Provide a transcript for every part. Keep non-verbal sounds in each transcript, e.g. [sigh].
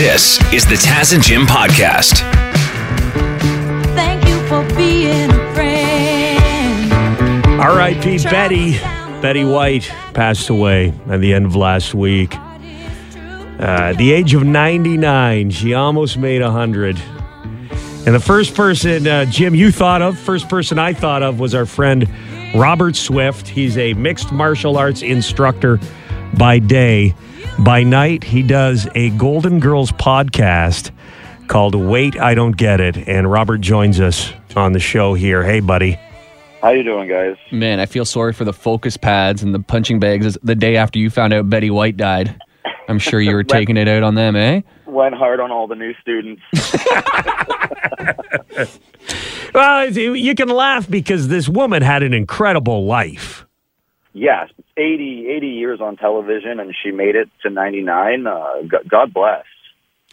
This is the Taz and Jim podcast. Thank you for being a friend. R.I.P. Betty. Betty White passed away at the end of last week. Uh, at the age of 99, she almost made 100. And the first person, uh, Jim, you thought of, first person I thought of was our friend Robert Swift. He's a mixed martial arts instructor by day. By night, he does a Golden Girls podcast called Wait, I Don't Get It. And Robert joins us on the show here. Hey, buddy. How you doing, guys? Man, I feel sorry for the focus pads and the punching bags the day after you found out Betty White died. I'm sure you were [laughs] taking it out on them, eh? Went hard on all the new students. [laughs] Well, you can laugh because this woman had an incredible life. Yes, 80, 80 years on television, and she made it to 99. Uh, God bless.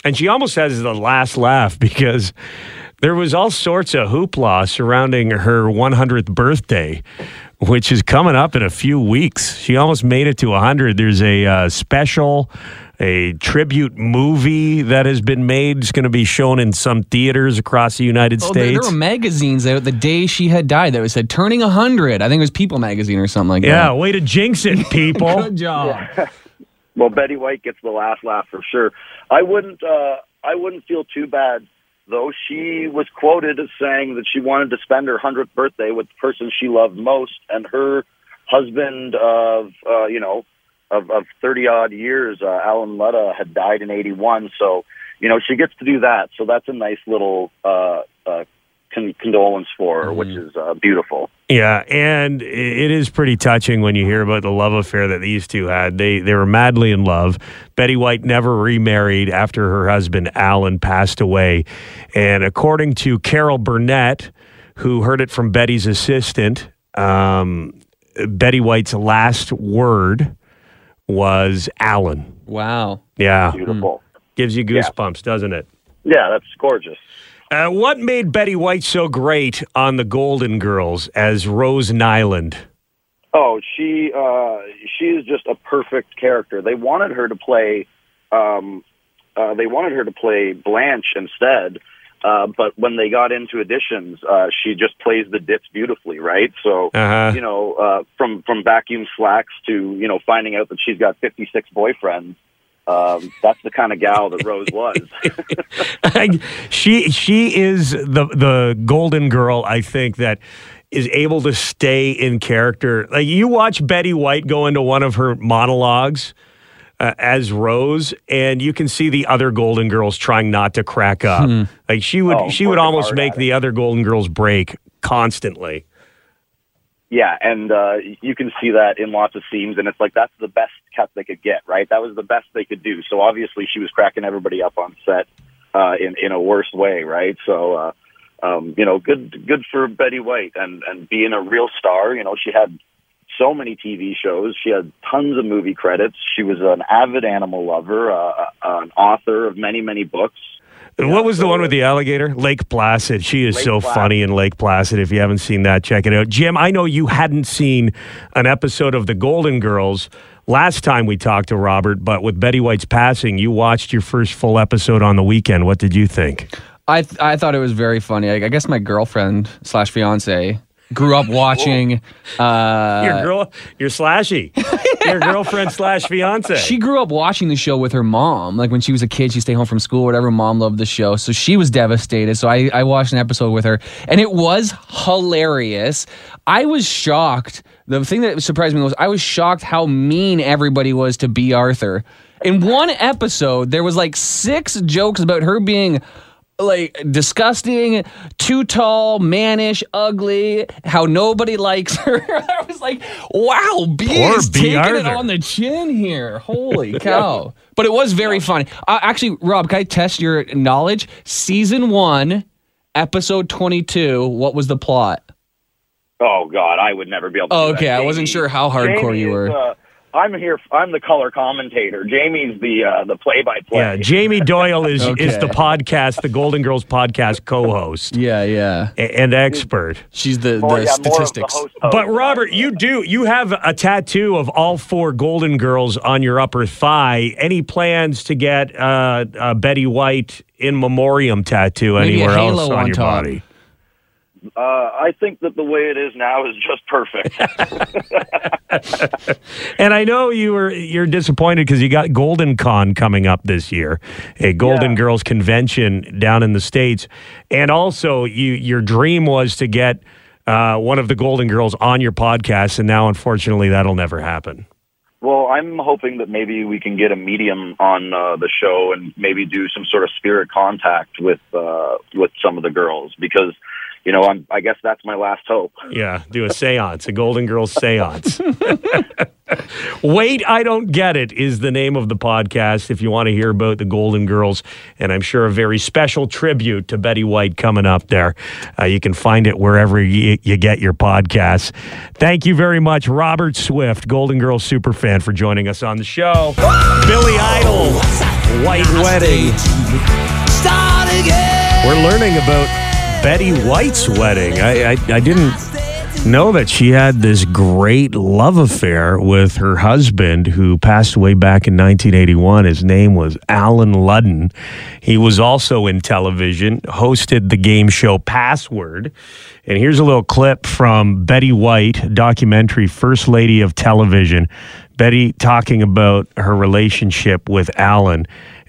And she almost has the last laugh because there was all sorts of hoopla surrounding her 100th birthday, which is coming up in a few weeks. She almost made it to 100. There's a uh, special, a tribute movie that has been made. It's going to be shown in some theaters across the United Oh, there, there States. were magazines out the day she had died that was said turning 100. I think it was People magazine or something like yeah, that. Yeah, way to jinx it, [laughs] people. Good job. [laughs] Well, Betty White gets the last laugh for sure. I wouldn't. Uh, I wouldn't feel too bad though. She was quoted as saying that she wanted to spend her hundredth birthday with the person she loved most, and her husband of uh, you know of of thirty odd years, uh, Alan Ludden, had died in eighty one. So you know she gets to do that. So that's a nice little uh, uh, con- condolence for her, which is uh, beautiful. Yeah, and it is pretty touching when you hear about the love affair that these two had. They they were madly in love. Betty White never remarried after her husband Alan passed away, and according to Carol Burnett, who heard it from Betty's assistant, um, Betty White's last word was Alan. Wow. Yeah, Beautiful. gives you goosebumps, doesn't it? Yeah, that's gorgeous. Uh, what made Betty White so great on the Golden Girls as Rose Nylund? Oh, she uh, she is just a perfect character. They wanted her to play, um, uh, they wanted her to play Blanche instead. Uh, but when they got into additions, uh, she just plays the dips beautifully, right? So Uh-huh. you know, uh, from from vacuum slacks to you know finding out that she's got fifty six boyfriends. Um, that's the kind of gal that Rose was. [laughs] [laughs] she she is the the golden girl I think that is able to stay in character. Like you watch Betty White go into one of her monologues uh, as Rose and you can see the other golden girls trying not to crack up. Like she would Oh, she would almost make the other golden girls break constantly. Yeah, and uh, you can see that in lots of scenes, and it's like that's the best cut they could get, right? That was the best they could do. So obviously, she was cracking everybody up on set uh, in in a worse way, right? So uh, um, you know, good good for Betty White, and and being a real star. You know, she had so many TV shows. She had tons of movie credits. She was an avid animal lover, uh, uh, an author of many many books. what was the one with the alligator? Lake Placid. She is Lake so Placid. funny in Lake Placid. If you haven't seen that, check it out. Jim, I know you hadn't seen an episode of The Golden Girls last time we talked to Robert, but with Betty White's passing, you watched your first full episode on the weekend. What did you think? I th- I thought it was very funny. I, I guess my girlfriend slash fiance grew up watching. [laughs] Uh, your girl, your slashy, your girlfriend slash fiance. [laughs] She grew up watching the show with her mom. Like when she was a kid, she'd stay home from school, whatever. Mom loved the show. So she was devastated. So I, I watched an episode with her and it was hilarious. I was shocked. The thing that surprised me was I was shocked how mean everybody was to Bea Arthur. In one episode, there was like six jokes about her being like disgusting, too tall, mannish, ugly, how nobody likes her. [laughs] I was like, wow, Bea Poor is Bea. taking it on the chin here. Holy [laughs] cow. But it was very funny. Uh, actually, Rob, can I test your knowledge? Season one, episode 22, what was the plot? Oh God, I would never be able. to Oh, do that. okay, I wasn't sure how hardcore Jamie you is, were. uh, I'm here. I'm the color commentator. Jamie's the uh, the play by play. Yeah, Jamie Doyle is [laughs] is the podcast, the Golden Girls podcast co-host Yeah, yeah. a- and expert. She's the, More, the yeah, statistics. the host. host. But Robert, you do you have a tattoo of all four Golden Girls on your upper thigh. Any plans to get uh, a Betty White in memoriam tattoo Maybe anywhere else halo on, on your top. body? Uh, I think that the way it is now is just perfect. [laughs] And I know you were you're disappointed because you got Golden Con coming up this year, a Golden Yeah. Girls convention down in the states, and also you your dream was to get uh, one of the Golden Girls on your podcast, and now unfortunately that'll never happen. well, I'm hoping that maybe we can get a medium on uh, the show and maybe do some sort of spirit contact with uh, with some of the girls because you know I'm I guess that's my last hope. Yeah, do a seance, a Golden Girls seance. [laughs] Wait, I don't get it is the name of the podcast. If you want to hear about the Golden Girls, and I'm sure a very special tribute to Betty White coming up there, uh, you can find it wherever you, you get your podcasts. Thank you very much, Robert Swift, Golden Girls superfan, for joining us on the show. Billy Idol, White Wedding. We're learning about Betty White's wedding. I, I, I didn't know that she had this great love affair with her husband who passed away back in 1981. His name was Alan Ludden. He was also in television, hosted the game show Password. And here's a little clip from Betty White, documentary First Lady of Television. Betty talking about her relationship with Alan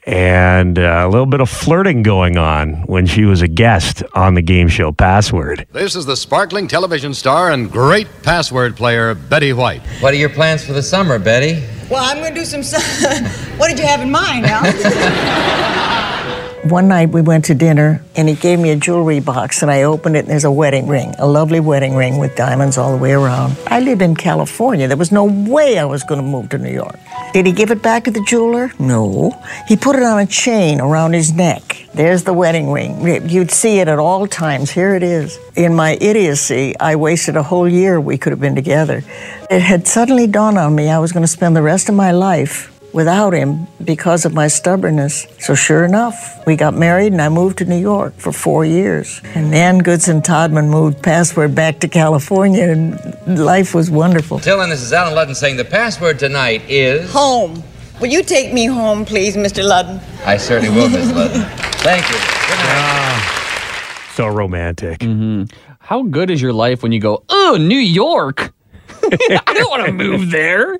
and uh, a little bit of flirting going on when she was a guest on the game show Password. This is the sparkling television star and great password player, Betty White. What are your plans for the summer, Betty? Well, I'm going to do some. [laughs] what did you have in mind, Al? [laughs] One night we went to dinner and he gave me a jewelry box and I opened it and there's a wedding ring, a lovely wedding ring with diamonds all the way around. I live in California. There was no way I was going to move to New York. Did he give it back to the jeweler? No. He put it on a chain around his neck. There's the wedding ring. You'd see it at all times. Here it is. In my idiocy, I wasted a whole year we could have been together. It had suddenly dawned on me I was going to spend the rest of my life without him because of my stubbornness. So sure enough, we got married and I moved to New York for four years. And Nan Goodson Todman moved Password back to California and life was wonderful. Dylan, this is Alan Ludden saying the password tonight is. home. Will you take me home, please, Mr. Ludden? I certainly will, Miss Ludden. Thank you. Good night. Ah. So romantic. Mm-hmm. How good is your life when you go, oh, New York? [laughs] I don't want to move there.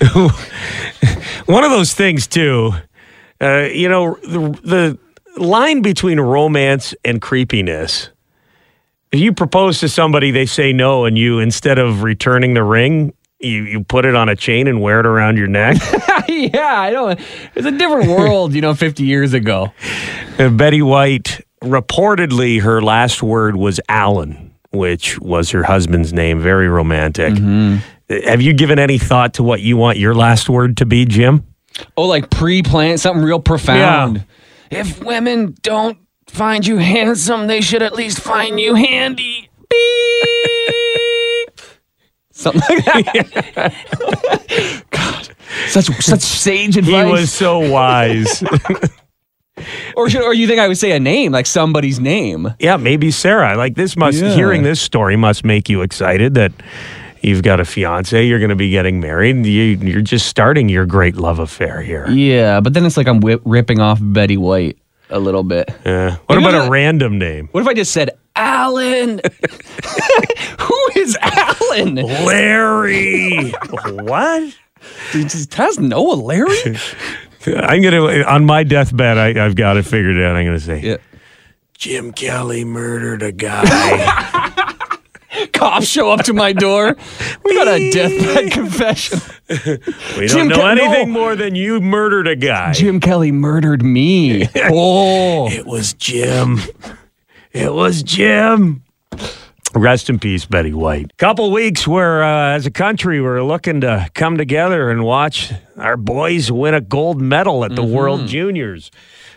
[laughs] One of those things, too, uh, you know, the, the line between romance and creepiness. If you propose to somebody, they say no, and you, instead of returning the ring, you, you put it on a chain and wear it around your neck. [laughs] yeah, I know. It's a different world, you know, 50 years ago. Uh, Betty White, reportedly, her last word was Alan, which was her husband's name. Very romantic. Uh, Have you given any thought to what you want your last word to be, Jim? Oh, like pre-planned, something real profound. If women don't find you handsome, they should at least find you handy. Beep. [laughs] Something like that. God, such such sage advice. He was so wise. [laughs] or should, or you think I would say a name, like somebody's name? yeah, maybe Sarah. Like this must Yeah. hearing this story must make you excited that you've got a fiance, you're going to be getting married. You, you're just starting your great love affair here. Yeah, but then it's like I'm whip, ripping off Betty White a little bit. Yeah. What Maybe about a random name? What if I just said Alan? [laughs] [laughs] Who is Alan? Larry. what? Just has Noah Larry? [laughs] I'm gonna on my deathbed. I, I've got it figured out. I'm gonna say Yeah. Jim Kelly murdered a guy. Cops show up to my door. We got a deathbed confession. [laughs] we Jim don't know Ke- no. anything more than you murdered a guy. Jim Kelly murdered me. [laughs] Oh. It was Jim. It was Jim. Rest in peace, Betty White. Couple weeks where, uh, as a country, we're looking to come together and watch our boys win a gold medal at the World Juniors.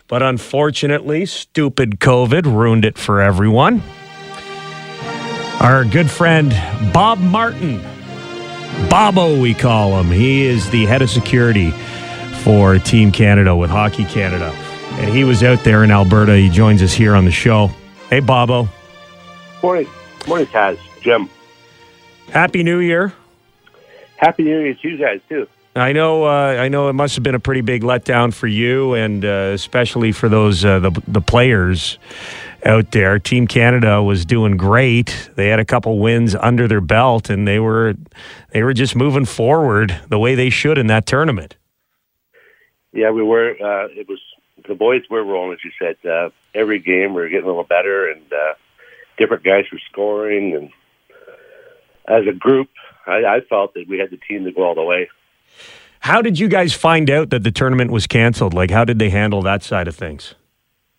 But unfortunately, stupid COVID ruined it for everyone. Our good friend Bob Martin Bobo, we call him. He is the head of security for Team Canada with Hockey Canada. And he was out there in Alberta. He joins us here on the show. Hey, Bobo. Morning. Morning, Taz. Jim. Happy New Year. Happy New Year to you guys, too. I know. Uh, I know it must have been a pretty big letdown for you, and uh, especially for those uh, the the players out there. Team Canada was doing great. They had a couple wins under their belt, and they were they were just moving forward the way they should in that tournament. Yeah, we were. Uh, it was the boys were rolling, as you said. Uh, every game we were getting a little better, and uh, different guys were scoring. And as a group, I, I felt that we had the team to go all the way. How did you guys find out that the tournament was canceled? Like, how did they handle that side of things?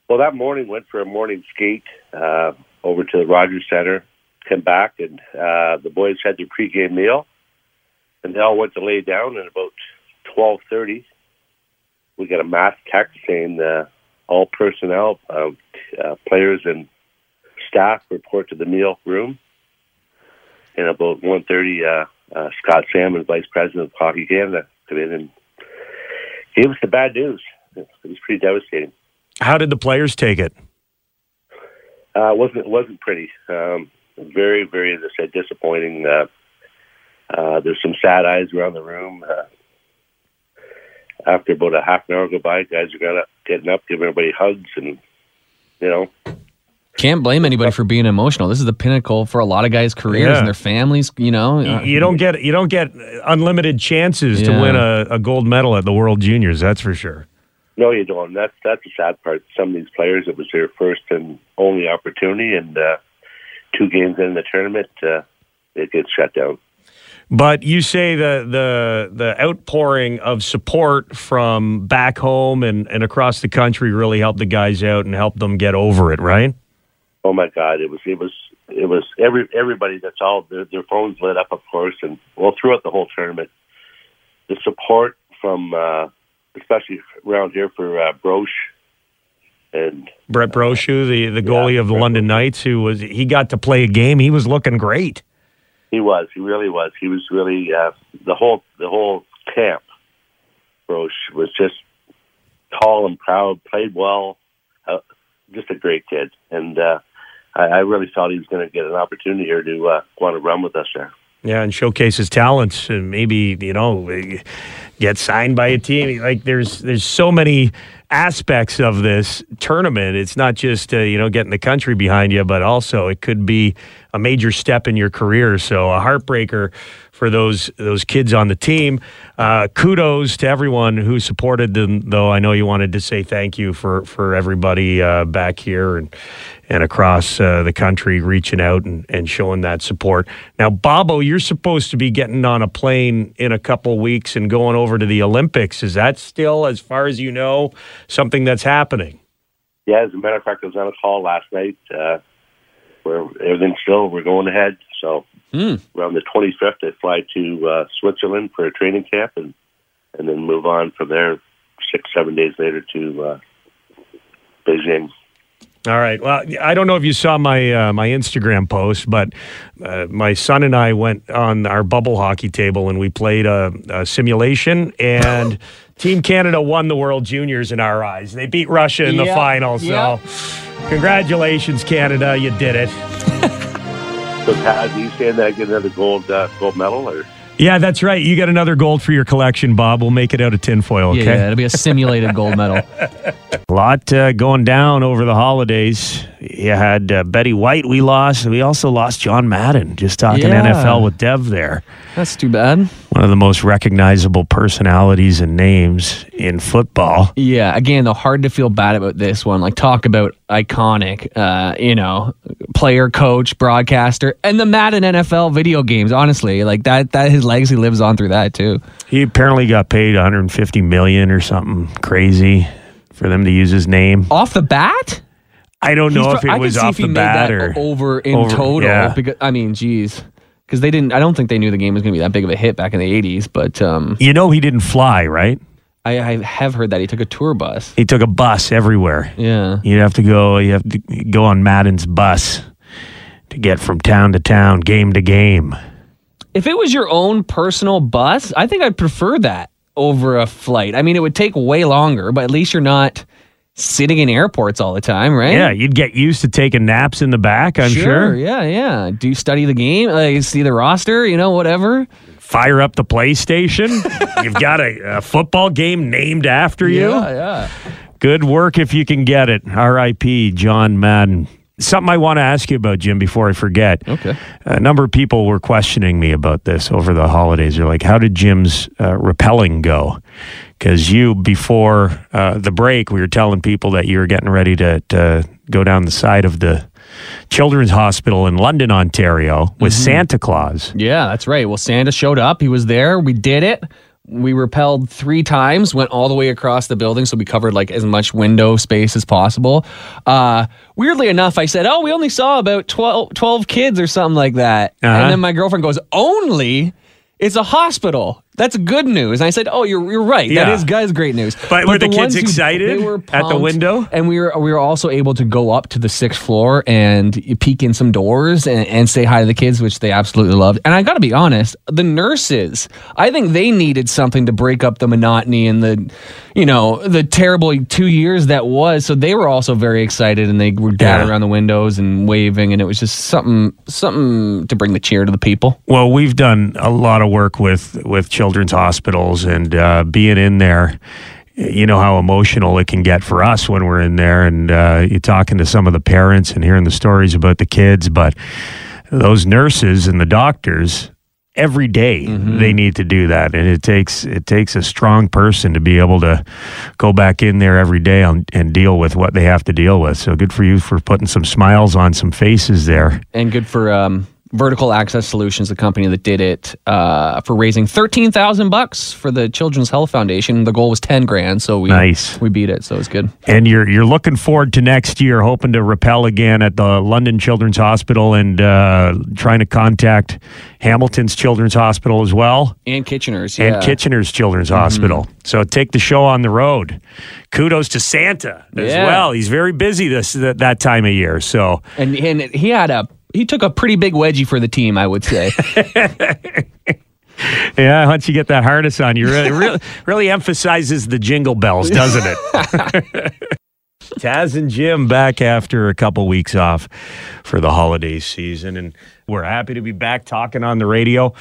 Well, that morning went for a morning skate uh, over to the Rogers Center, came back, and uh, the boys had their pregame meal, and they all went to lay down. And about twelve thirty, we got a mass text saying uh, all personnel, uh, uh, players, and staff report to the meal room. And about one thirty, uh, uh, Scott Salmond, Vice President of Hockey Canada, come in and gave us the bad news. It was pretty devastating. How did the players take it? Uh, it wasn't wasn't pretty. Um, very, very, as I said, disappointing. Uh, uh, there's some sad eyes around the room. Uh, after about a half an hour go by, guys are got up, getting up, giving everybody hugs, and you know, Can't blame anybody for being emotional. This is the pinnacle for a lot of guys' careers Yeah. and their families. You know, You- You don't get you don't get unlimited chances to win a, a gold medal at the World Juniors. That's for sure. No, you don't. That's that's the sad part. Some of these players, it was their first and only opportunity, and uh, two games in the tournament, uh, it gets shut down. But you say the the the outpouring of support from back home and, and across the country really helped the guys out and helped them get over it, right? Oh my God! It was it was it was every everybody. That's all their, their phones lit up, of course, and well throughout the whole tournament, the support from uh, especially around here for uh, Brochu and Brett Brochu, the, the goalie of the London Knights, who was he got to play a game. He was looking great. he was he really was he was really uh, the whole the whole camp. Brochu was just tall and proud, played well, uh, just a great kid, and uh, I, I really thought he was going to get an opportunity here to uh, want to run with us there. Yeah, and showcase his talents and maybe you know get signed by a team. Like there's there's so many aspects of this tournament. It's not just uh, you know getting the country behind you, but also it could be a major step in your career. So a heartbreaker for those those kids on the team. Uh, kudos to everyone who supported them. Though I know you wanted to say thank you for for everybody uh, back here and and across uh, the country reaching out and, and showing that support. Now, Bobo, you're supposed to be getting on a plane in a couple weeks and going over to the Olympics. Is that still, as far as you know, something that's happening? Yeah, as a matter of fact, I was on a call last night uh, where everything's still, we're going ahead. So around the 25th, I fly to uh, Switzerland for a training camp and, and then move on from there six, seven days later to uh, Beijing. All right. Well, I don't know if you saw my uh, my Instagram post, but uh, my son and I went on our bubble hockey table and we played a, a simulation, and [laughs] Team Canada won the World Juniors in our eyes. They beat Russia in the final. So, congratulations, Canada! You did it. [laughs] So, Taz, are you saying that I get another gold uh, gold medal? or Yeah, that's right. You get another gold for your collection, Bob. We'll make it out of tinfoil. Yeah, yeah, it'll be a simulated gold medal. A [laughs] lot uh, going down over the holidays. You had uh, Betty White, we lost. We also lost John Madden. Just talking Yeah. NFL with Dev there. That's too bad. One of the most recognizable personalities and names in football. Yeah, again, though, hard to feel bad about this one. Like, talk about iconic, uh, you know, player, coach, broadcaster, and the Madden NFL video games. Honestly, like that, that his legacy lives on through that too. He apparently got paid 150 million or something crazy for them to use his name. Off the bat, I don't know He's if it I was off if he the bat or over in over- total. yeah. Because I mean, geez, because they didn't. I don't think they knew the game was going to be that big of a hit back in the '80s. But um, You know he didn't fly, right? I, I have heard that he took a tour bus. He took a bus everywhere. Yeah. You'd have to go. You have to go on Madden's bus to get from town to town, game to game. if it was your own personal bus, I think I'd prefer that over a flight. I mean, it would take way longer, but at least you're not sitting in airports all the time, right? Yeah, you'd get used to taking naps in the back, I'm sure. Yeah, yeah. Do you study the game? Uh, like, see the roster, you know, whatever. Fire up the PlayStation. [laughs] You've got a, a football game named after you. Yeah, yeah. Good work if you can get it. R.I.P. John Madden. Something I want to ask you about, Jim, before I forget. Okay. A number of people were questioning me about this over the holidays. They're like, how did Jim's uh, rappelling go? Because you, before uh, the break, we were telling people that you were getting ready to, to go down the side of the Children's Hospital in London, Ontario with Santa Claus. Yeah, that's right. Well, Santa showed up. He was there. We did it. We repelled three times, went all the way across the building, so we covered like as much window space as possible. Uh, weirdly enough, I said, "Oh, we only saw about 12, 12 kids or something like that," Uh-huh. and then my girlfriend goes, "Only." It's a hospital. That's good news. And I said, "Oh, you're you're right. That Yeah. is guys great news." But were the kids ones who- excited they were at the window? And we were we were also able to go up to the sixth floor and peek in some doors and, and say hi to the kids, which they absolutely loved. And I got to be honest, the nurses, I think they needed something to break up the monotony and the, you know, the terrible two years that was. So they were also very excited and they were gathered Yeah. around the windows and waving, and it was just something something to bring the cheer to the people. Well, we've done a lot of work with with children's hospitals and uh, being in there. You know how emotional it can get for us when we're in there, and uh, you're talking to some of the parents and hearing the stories about the kids. But those nurses and the doctors, every day they need to do that, and it takes it takes a strong person to be able to go back in there every day and, and deal with what they have to deal with. So good for you for putting some smiles on some faces there. and good for um, Vertical Access Solutions, the company that did it, uh, for raising thirteen thousand bucks for the Children's Health Foundation. The goal was ten grand, so we Nice. we beat it, so it's good. And you're you're looking forward to next year, hoping to repel again at the London Children's Hospital and uh, trying to contact Hamilton's Children's Hospital as well And Kitchener's, yeah. and Kitchener's Children's Hospital. So take the show on the road. Kudos to Santa as Yeah. well. He's very busy this that, that time of year. So and and he had a he took a pretty big wedgie for the team, I would say. [laughs] yeah, once you get that harness on, you really [laughs] really, really emphasizes the jingle bells, doesn't it? [laughs] Taz and Jim back after a couple weeks off for the holiday season, and we're happy to be back talking on the radio.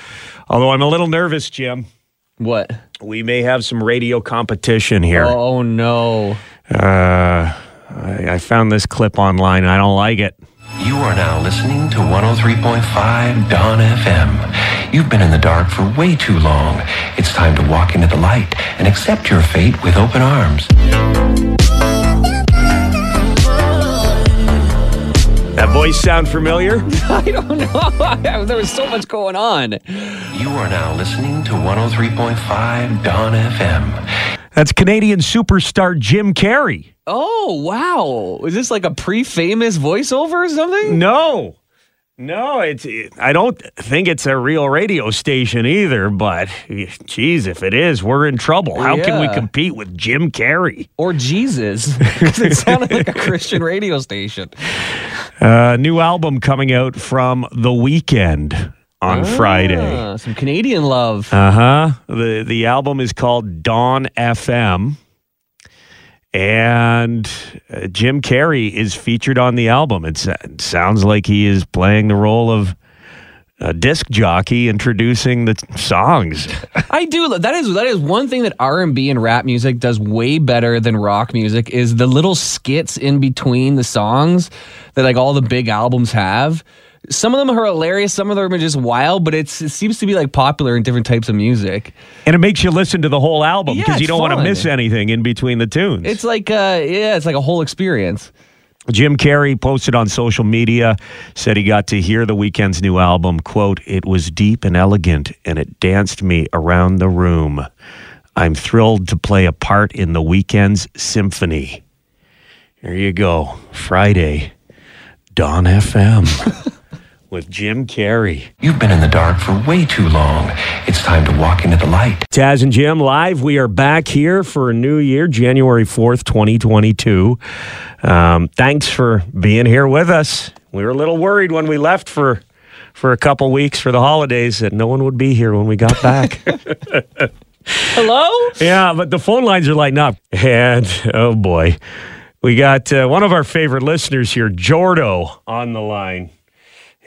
Although I'm a little nervous, Jim. what? We may have some radio competition here. Oh no! Uh, I, I found this clip online, and I don't like it. You are now listening to 103.5 Dawn FM. You've been in the dark for way too long. It's time to walk into the light and accept your fate with open arms. That voice sound familiar? [laughs] I don't know. [laughs] there was so much going on. You are now listening to 103.5 Dawn FM. That's Canadian superstar Jim Carrey. Oh wow! Is this like a pre-famous voiceover or something? No. No, it's. I don't think it's a real radio station either. But, geez, if it is, we're in trouble. How can we compete with Jim Carrey? Or Jesus? [laughs] Because it sounded like a [laughs] Christian radio station. Uh, new album coming out from The Weeknd on Friday. Ah, some Canadian love. Uh huh. The the album is called Dawn FM, and uh, Jim Carrey is featured on the album. It, it sounds like he is playing the role of a disc jockey introducing the t- songs. [laughs] I do. That is that is one thing that R and B and rap music does way better than rock music is the little skits in between the songs that like all the big albums have. Some of them are hilarious. Some of them are just wild, but it's, it seems to be like popular in different types of music. And it makes you listen to the whole album Yeah, because you it's don't want to fun. miss anything in between the tunes. It's like uh, yeah, it's like a whole experience. Jim Carrey posted on social media, said he got to hear the Weeknd's new album. Quote, it was deep and elegant, and it danced me around the room. I'm thrilled to play a part in the Weeknd's symphony. Here you go. Friday, Dawn FM [laughs] with Jim Carrey. You've been in the dark for way too long. It's time to walk into the light. Taz and Jim live. We are back here for a new year, January 4th, 2022. Um, thanks for being here with us. We were a little worried when we left for for a couple weeks for the holidays that no one would be here when we got back. [laughs] Hello? yeah, but the phone lines are lighting up. And oh boy, we got uh, one of our favorite listeners here, Jordo, on the line.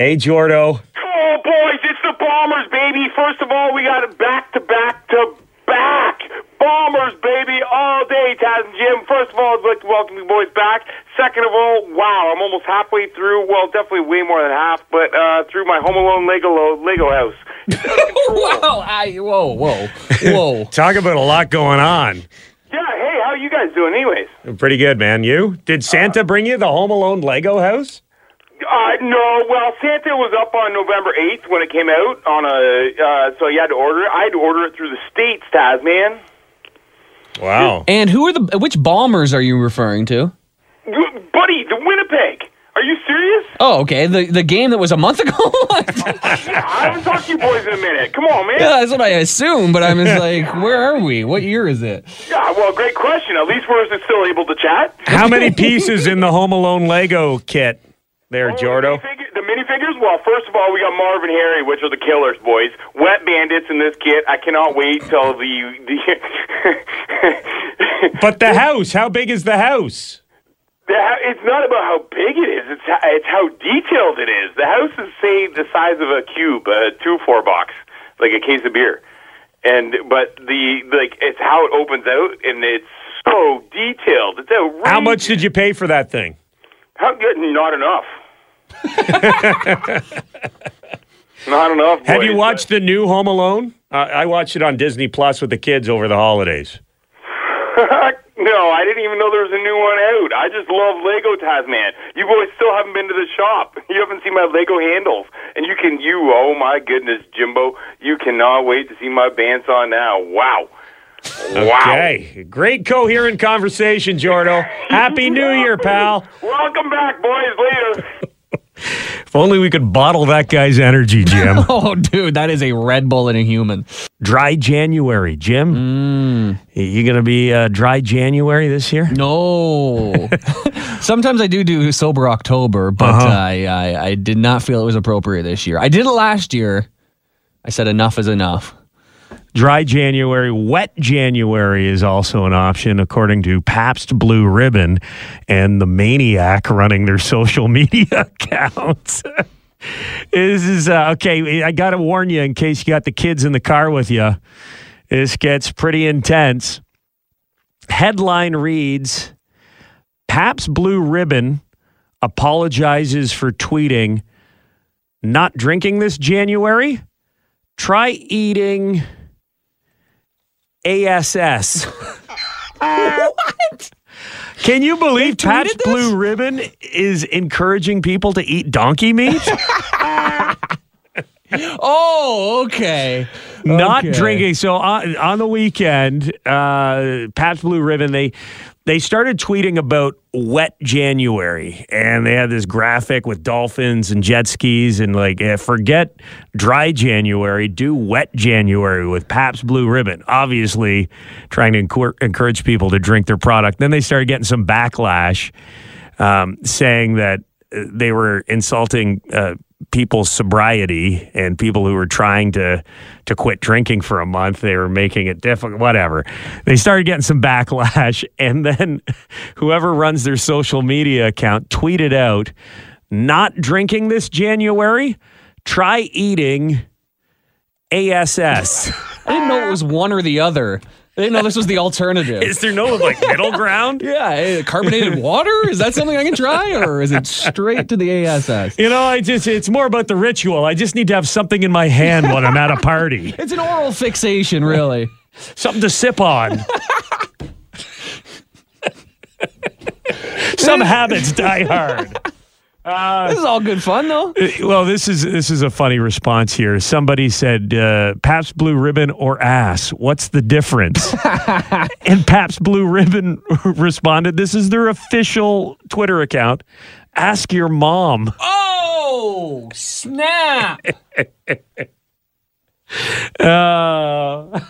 Hey, Jordo. Oh, boys, it's the Bombers, baby. First of all, we got it back to back to back. Bombers, baby, all day, Taz and Jim. First of all, I'd like to welcome you boys back. Second of all, wow, I'm almost halfway through. Well, definitely way more than half, but uh, through my Home Alone Lego Lego house. [laughs] [laughs] wow, I, whoa, whoa, whoa. [laughs] Talk about a lot going on. Yeah, hey, how are you guys doing, anyways? Pretty good, man. You? Did Santa bring you the Home Alone Lego house? Uh, no, well, Santa was up on November 8th when it came out on a, uh, so you had to order it. I had to order it through the States, Tasman. Wow. And who are the which bombers are you referring to? Buddy, the Winnipeg. Are you serious? Oh, okay. The the game that was a month ago. [laughs] [laughs] I haven't talked to you boys in a minute. Come on, man. yeah, that's what I assume. But I'm just [laughs] like, where are we? What year is it? Yeah, well, great question. At least we're still able to chat. How many pieces in the Home Alone Lego kit there, Jordo? The minifigures? Well, first of all, we got Marvin Harry, which are the killers, boys. Wet bandits in this kit. I cannot wait till the the. [laughs] But the house, how big is the house? The, it's not about how big it is. It's how, it's how detailed it is. The house is say the size of a cube, a two four box, like a case of beer, and but the like it's how it opens out, and it's so detailed. It's outrageous. How much did you pay for that thing? How good? Not enough. Not enough. Have you watched the new Home Alone? Uh, I watched it on Disney Plus with the kids over the holidays. [laughs] no, I didn't even know there was a new one out. I just love Lego Tasman. You boys still haven't been to the shop. You haven't seen my Lego handles. And you can, you, oh my goodness, Jimbo, you cannot wait to see my bandsaw now. Wow. Wow. Okay. Great coherent conversation, Jordo. [laughs] Happy New Year, pal. Welcome back, boys. Later. [laughs] [laughs] If only we could bottle that guy's energy, Jim. [laughs] oh, dude, that is a Red Bull in a human. Dry January, Jim. You going to be uh, dry January this year? No. [laughs] Sometimes I do do sober October, but Uh-huh. I, I I did not feel it was appropriate this year. I did it last year. I said enough is enough. Dry January, wet January is also an option, according to Pabst Blue Ribbon and the Maniac running their [laughs] social media accounts. [laughs] this is uh, okay. I got to warn you in case you got the kids in the car with you. This gets pretty intense. Headline reads Pabst Blue Ribbon apologizes for tweeting, not drinking this January. Try eating ASS. [laughs] what? Can you believe Pabst Blue Ribbon is encouraging people to eat donkey meat? [laughs] [laughs] Oh, okay. Not Okay. drinking. So on, on the weekend, uh, Pabst Blue Ribbon they they started tweeting about wet January, and they had this graphic with dolphins and jet skis, and like eh, forget dry January, do wet January with Pabst Blue Ribbon. Obviously, trying to encour- encourage people to drink their product. Then they started getting some backlash, um, saying that uh, they were insulting. Uh, people's sobriety and people who were trying to to quit drinking for a month they were making it difficult whatever. They started getting some backlash [laughs] and then whoever runs their social media account tweeted out not drinking this january? Try eating ass I didn't know it was one or the other. I didn't know this was the alternative. is there no like middle ground [laughs] yeah, eh, carbonated water? Is that something I can try, or is it straight to the ASS? you know i just it's more about the ritual i just need to have something in my hand when i'm at a party [laughs] It's an oral fixation, really. [laughs] something to sip on. Some habits die hard. This is all good fun, though. [laughs] Uh, Well, this is this is a funny response here. Somebody said, uh, "Pabst Blue Ribbon or ass? What's the difference?" [laughs] and Pabst Blue Ribbon [laughs] responded, "This is their official Twitter account. Ask your mom." Oh, snap. Uh,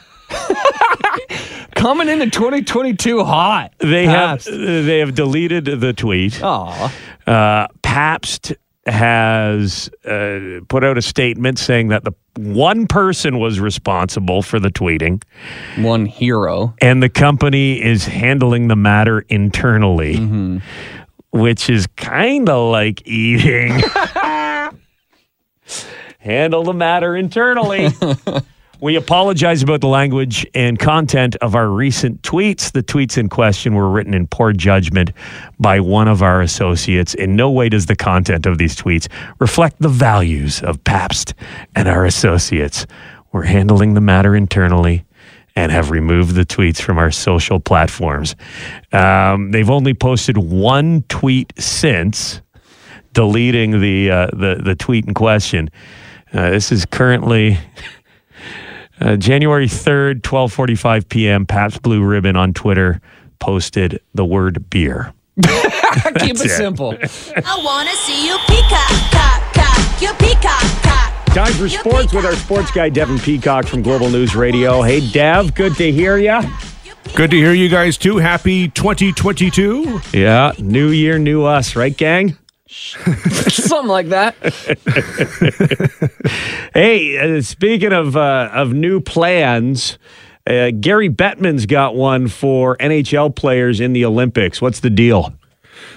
Coming into 2022 hot. they Pabst. have they have deleted the tweet. Aw. Uh, Pabst has uh, put out a statement saying that the one person was responsible for the tweeting. One hero. And the company is handling the matter internally, which is kind of like eating. [laughs] Handle the matter internally. [laughs] We apologize about the language and content of our recent tweets. The tweets in question were written in poor judgment by one of our associates. In no way does the content of these tweets reflect the values of Pabst and our associates. We're handling the matter internally and have removed the tweets from our social platforms. Um, they've only posted one tweet since deleting the uh, the the tweet in question. Uh, this is currently [laughs] uh, January third, twelve forty five p.m. Pabst Blue Ribbon on Twitter posted the word beer. [laughs] Keep it it. simple. I wanna see you peacock, cock, cock, you peacock, cock. Time for sports with our sports guy Devin Peacock from Global News Radio. Hey Dev, good to hear you. Good to hear you guys too. Happy 2022. Yeah, new year, new us, right, gang? [laughs] Something like that. [laughs] Hey, uh, speaking of uh, of new plans, uh, Gary Bettman's got one for NHL players in the Olympics. What's the deal?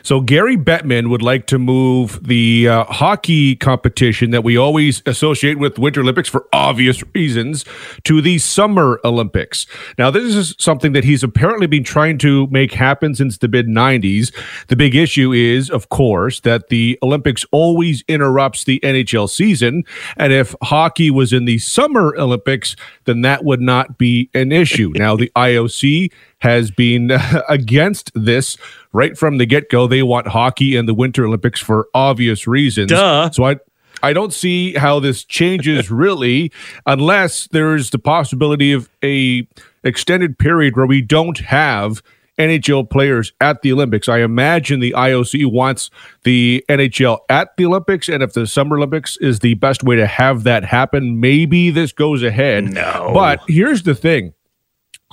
So Gary Bettman would like to move the uh, hockey competition that we always associate with Winter Olympics for obvious reasons to the Summer Olympics. Now, this is something that he's apparently been trying to make happen since the mid 90s. The big issue is, of course, that the Olympics always interrupts the NHL season. And if hockey was in the Summer Olympics, then that would not be an issue. now, the IOC has been uh, [laughs] against this right from the get go. They want hockey in the Winter Olympics for obvious reasons. Duh. So I. I don't see how this changes [laughs] really unless there's the possibility of a extended period where we don't have NHL players at the Olympics. I imagine the IOC wants the NHL at the Olympics, and if the Summer Olympics is the best way to have that happen, maybe this goes ahead. No. But here's the thing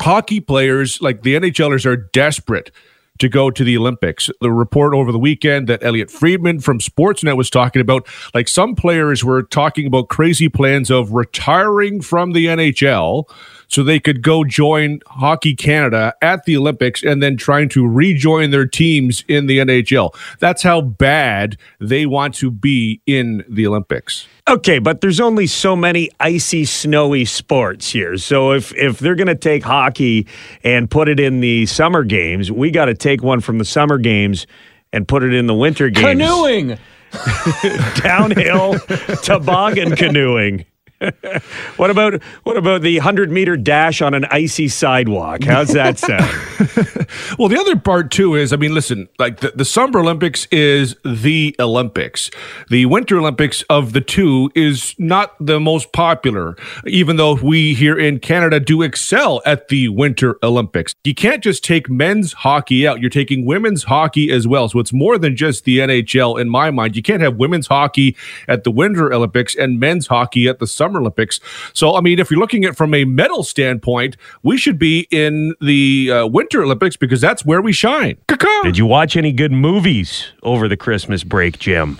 hockey players like the NHLers are desperate to go to the Olympics. The report over the weekend that Elliotte Friedman from Sportsnet was talking about, like some players were talking about crazy plans of retiring from the NHL so they could go join Hockey Canada at the Olympics and then trying to rejoin their teams in the NHL. That's how bad they want to be in the Olympics. Okay, but there's only so many icy, snowy sports here. So if if they're going to take hockey and put it in the summer games, we got to take one from the summer games and put it in the winter games. Canoeing. [laughs] downhill [laughs] toboggan canoeing. [laughs] what about what about the hundred meter dash on an icy sidewalk? How's that [laughs] sound? Well, the other part too is, I mean, listen, like the, the Summer Olympics is the Olympics. The Winter Olympics of the two is not the most popular, even though we here in Canada do excel at the Winter Olympics. You can't just take men's hockey out, you're taking women's hockey as well. So it's more than just the NHL in my mind. You can't have women's hockey at the Winter Olympics and men's hockey at the Summer Olympics. So, I mean, if you're looking at from a medal standpoint, we should be in the uh, Winter Olympics because that's where we shine. Did you watch any good movies over the Christmas break, Jim?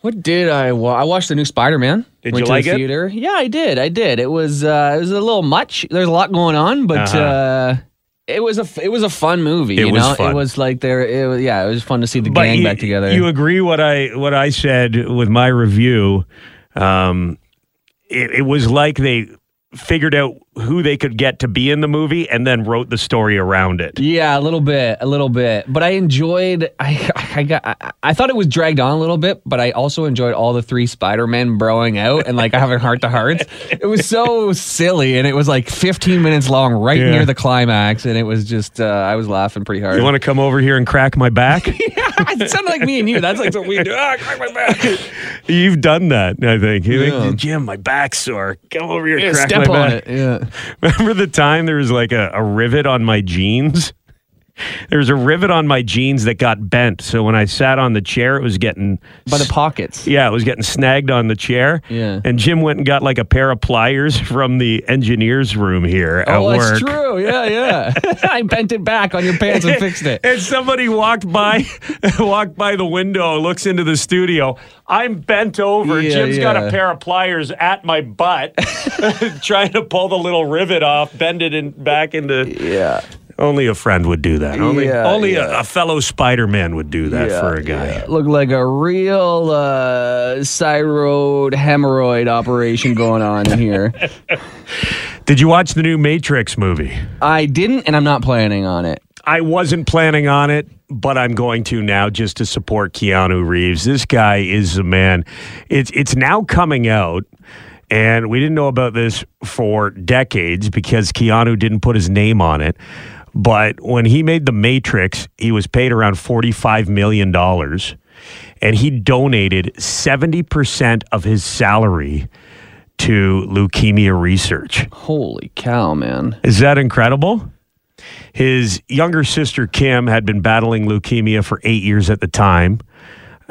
What did I wa- I watched the new Spider Man. Did Went you to like the it? theater. Yeah, I did. I did. It was uh, it was a little much. There's a lot going on, but Uh-huh. uh, it was a f- it was a fun movie. It you was know, fun. it was like there. It was, yeah, it was fun to see the But gang you, back together. You agree what I what I said with my review? Um, it, it was like they figured out who they could get to be in the movie and then wrote the story around it. Yeah, a little bit, a little bit. But I enjoyed. I [laughs] I got. I, I thought it was dragged on a little bit, but I also enjoyed all the three Spider Men broing out and like having heart to hearts. It was so silly, and it was like 15 minutes long, right Yeah. near the climax, and it was just. Uh, I was laughing pretty hard. You want to come over here and crack my back? [laughs] yeah, it sounded like me and you. That's like what we do. Ah, crack my back. [laughs] You've done that, I think. You Yeah. think, Jim, my back's sore. Come over here, and Yeah, crack step my on back. it. Yeah. [laughs] Remember the time there was like a, a rivet on my jeans? There's a rivet on my jeans that got bent. So when I sat on the chair, it was getting By the pockets. yeah, it was getting snagged on the chair. Yeah. And Jim went and got like a pair of pliers from the engineers room here at Oh, work. that's true. Yeah, yeah. [laughs] I bent it back on your pants and fixed it. And somebody walked by, [laughs] walked by the window, looks into the studio. I'm bent over. Yeah, Jim's got a pair of pliers at my butt, [laughs] trying to pull the little rivet off, bend it in back into. Yeah. Only a friend would do that. Only, Yeah, only yeah. A, a fellow Spider-Man would do that for a guy. Looked like a real uh, thyroid hemorrhoid operation going on here. [laughs] Did you watch the new Matrix movie? I didn't, and I'm not planning on it. I wasn't planning on it, but I'm going to now just to support Keanu Reeves. This guy is a man. It's it's now coming out, and we didn't know about this for decades because Keanu didn't put his name on it. But when he made The Matrix, he was paid around $45 million, and he donated 70% of his salary to leukemia research. Holy cow, man. Is that incredible? His younger sister Kim had been battling leukemia for eight years at the time.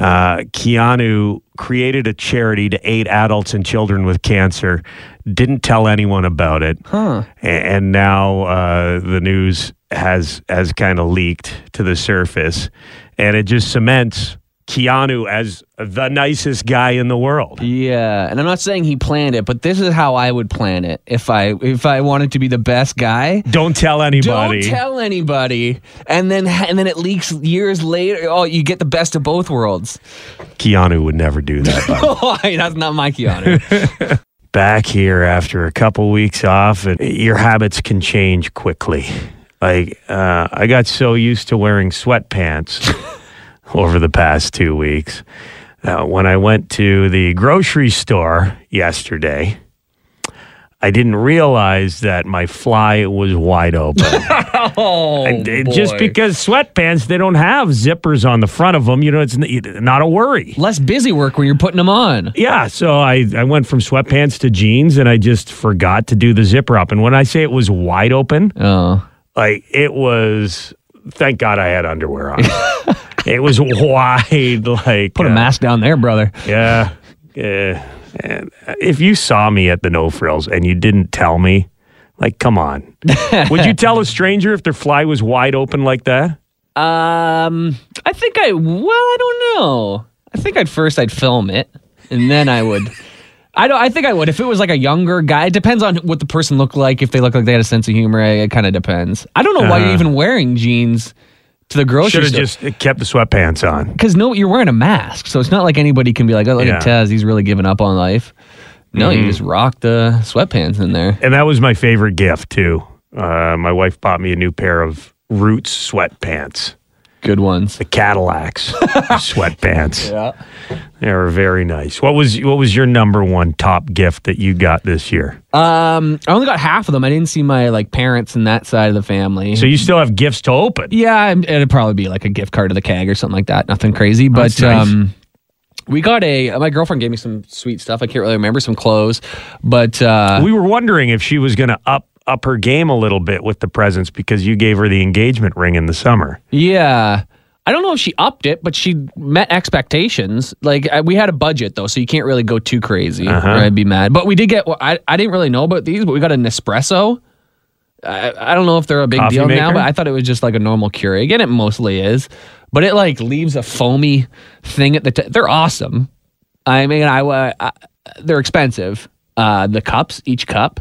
Uh, Keanu created a charity to aid adults and children with cancer. Didn't tell anyone about it, Huh. And now uh, the news has has kind of leaked to the surface, and it just cements Keanu as the nicest guy in the world. Yeah, and I'm not saying he planned it, but this is how I would plan it if I if I wanted to be the best guy. Don't tell anybody. Don't tell anybody, and then and then it leaks years later. Oh, you get the best of both worlds. Keanu would never do that. [laughs] oh, that's not my Keanu. [laughs] back here after a couple weeks off and your habits can change quickly like uh, i got so used to wearing sweatpants [laughs] over the past two weeks uh, when i went to the grocery store yesterday i didn't realize that my fly was wide open [laughs] oh, And it- just because sweatpants they don't have zippers on the front of them you know it's not a worry less busy work when you're putting them on. yeah, so I, I went from sweatpants to jeans and I just forgot to do the zipper up. And when I say it was wide open, oh. like it was thank God I had underwear on. [laughs] it was wide like Put a uh, mask down there, brother. Yeah. Yeah. And if you saw me at the no frills and you didn't tell me, like come on. [laughs] Would you tell a stranger if their fly was wide open like that? Um, I think I. Well, I don't know. I think I'd first I'd film it, and then I would. [laughs] I don't. I think I would if it was like a younger guy. It depends on what the person looked like. If they look like they had a sense of humor, it, kind of depends. I don't know why you're Uh-huh. even wearing jeans to the Should grocery have store. just kept the sweatpants on. Because no, you're wearing a mask, so it's not like anybody can be like, "Oh, look at Yeah. Taz, he's really giving up on life." No, you Mhm. just rock the sweatpants in there. And that was my favorite gift too. Uh, my wife bought me a new pair of Roots sweatpants. Good ones. The Cadillacs [laughs] sweatpants. Yeah. They were very nice. What was what was your number one top gift that you got this year? Um, I only got half of them. I didn't see my like parents and that side of the family. So you still have gifts to open. Yeah, it'd probably be like a gift card to the CAG or something like that. Nothing crazy, but nice. um, we got a. My girlfriend gave me some sweet stuff. I can't really remember some clothes, but uh, we were wondering if she was going to up up her game a little bit with the presents because you gave her the engagement ring in the summer. yeah. I don't know if she upped it, but she met expectations. Like I, we had a budget though, so you can't really go too crazy, Uh-huh. or I'd be mad. But we did get. I I didn't really know about these, but we got an Nespresso. I, I don't know if they're a big Coffee deal now, but I thought it was just like a normal Keurig, and it mostly is. But it like leaves a foamy thing at the. T- they're awesome. I mean, I, I they're expensive. Uh, the cups, each cup.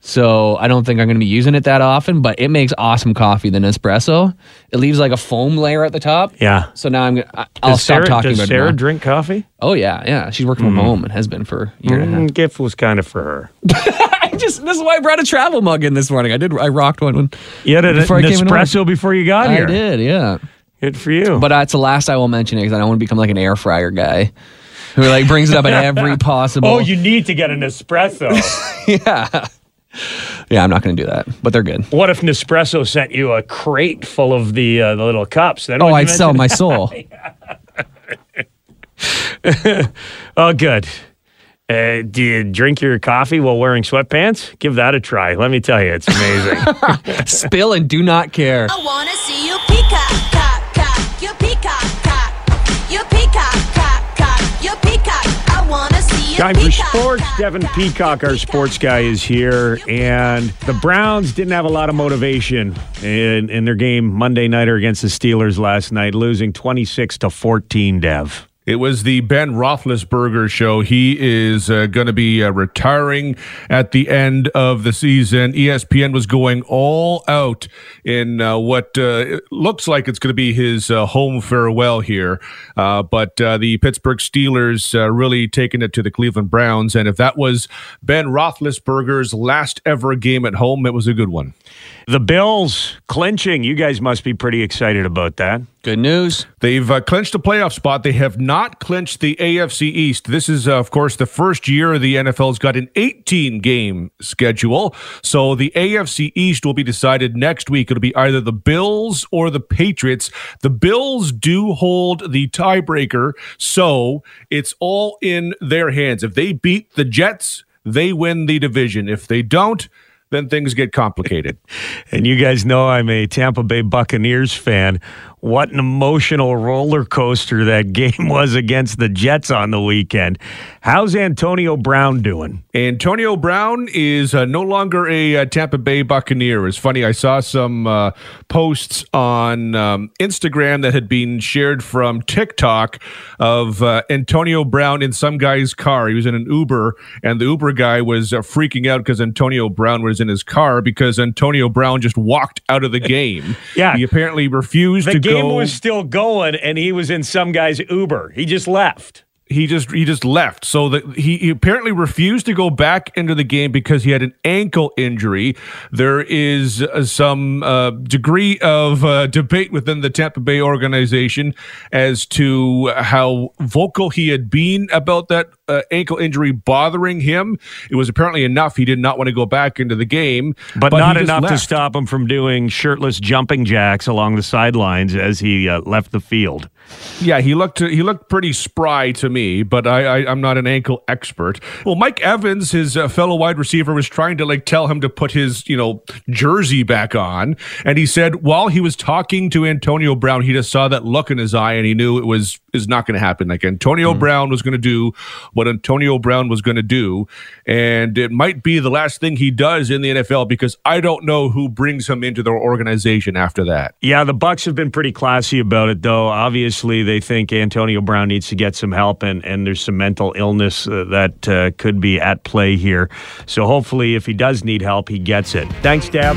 So I don't think I'm going to be using it that often, but it makes awesome coffee. The Nespresso, it leaves like a foam layer at the top. Yeah. So now I'm gonna. I- I'll Does stop Sarah, talking does about Sarah it. now. drink coffee? Oh yeah, yeah. She's working from Mm. home and has been for a year and a half. Mm, gift was kind of for her. [laughs] I just this is why I brought a travel mug in this morning. I did. I rocked one when You had an before I came in espresso before you got I here. did, yeah. Good for you. But uh, it's the last I will mention it because I don't want to become like an air fryer guy who like brings it up at every [laughs] possible. Oh, you need to get an espresso. [laughs] yeah. Yeah, I'm not going to do that, but they're good. what if Nespresso sent you a crate full of the uh, the little cups? Then Oh, I'd sell my [laughs] soul. [laughs] oh, good. Uh, do you drink your coffee while wearing sweatpants? Give that a try. Let me tell you, it's amazing. [laughs] Spill and do not care. I wanna see you peacock, Time for sports. Devin Peacock, our sports guy, is here. And the Browns didn't have a lot of motivation in, in their game Monday nighter against the Steelers last night, losing 26 to 14, Dev. It was the Ben Roethlisberger show. He is uh, going to be uh, retiring at the end of the season. ESPN was going all out in uh, what uh, looks like it's going to be his uh, home farewell here. Uh, but the Pittsburgh Steelers really taking it to the Cleveland Browns. And if that was Ben Roethlisberger's last ever game at home, it was a good one. The Bills clinching. You guys must be pretty excited about that. Good news. They've uh, clinched a playoff spot. They have not clinched the AFC East. This is, uh, of course, the first year the NFL's got an 18 game schedule. So the AFC East will be decided next week. It'll be either the Bills or the Patriots. The Bills do hold the tiebreaker. So it's all in their hands. If they beat the Jets, they win the division. If they don't, then things get complicated. [laughs] And you guys know I'm a Tampa Bay Buccaneers fan. What an emotional roller coaster that [laughs] game was against the Jets on the weekend. How's Antonio Brown doing? Antonio Brown is uh, no longer a uh, Tampa Bay Buccaneer. It's funny. I saw some uh, posts on um, Instagram that had been shared from TikTok of uh, Antonio Brown in some guy's car. He was in an Uber, and the Uber guy was uh, freaking out because Antonio Brown was in his car because Antonio Brown just walked out of the [laughs] game. Yeah. he apparently refused The to game go. was still going, and he was in some guy's Uber. He just left. he just he just left. So that he, he apparently refused to go back into the game because he had an ankle injury. There is uh, some uh, degree of uh, debate within the Tampa Bay organization as to how vocal he had been about that uh, ankle injury bothering him. It was apparently enough. He did not want to go back into the game, But, he not enough to stop him from doing shirtless jumping jacks along the sidelines as he uh, left the field. Yeah, he looked he looked pretty spry to me, but I, I I'm not an ankle expert. Well, Mike Evans, his uh, fellow wide receiver, was trying to like tell him to put his you know jersey back on, and he said while he was talking to Antonio Brown, he just saw that look in his eye, and he knew it was is not going to happen. Like Antonio Brown was going to do what Antonio Brown was going to do, and it might be the last thing he does in the NFL because I don't know who brings him into their organization after that. Yeah, the Bucs have been pretty classy about it, though. Obviously, they think Antonio Brown needs to get some help, and, and there's some mental illness uh, that uh, could be at play here. So hopefully, if he does need help, he gets it. Thanks, Dev.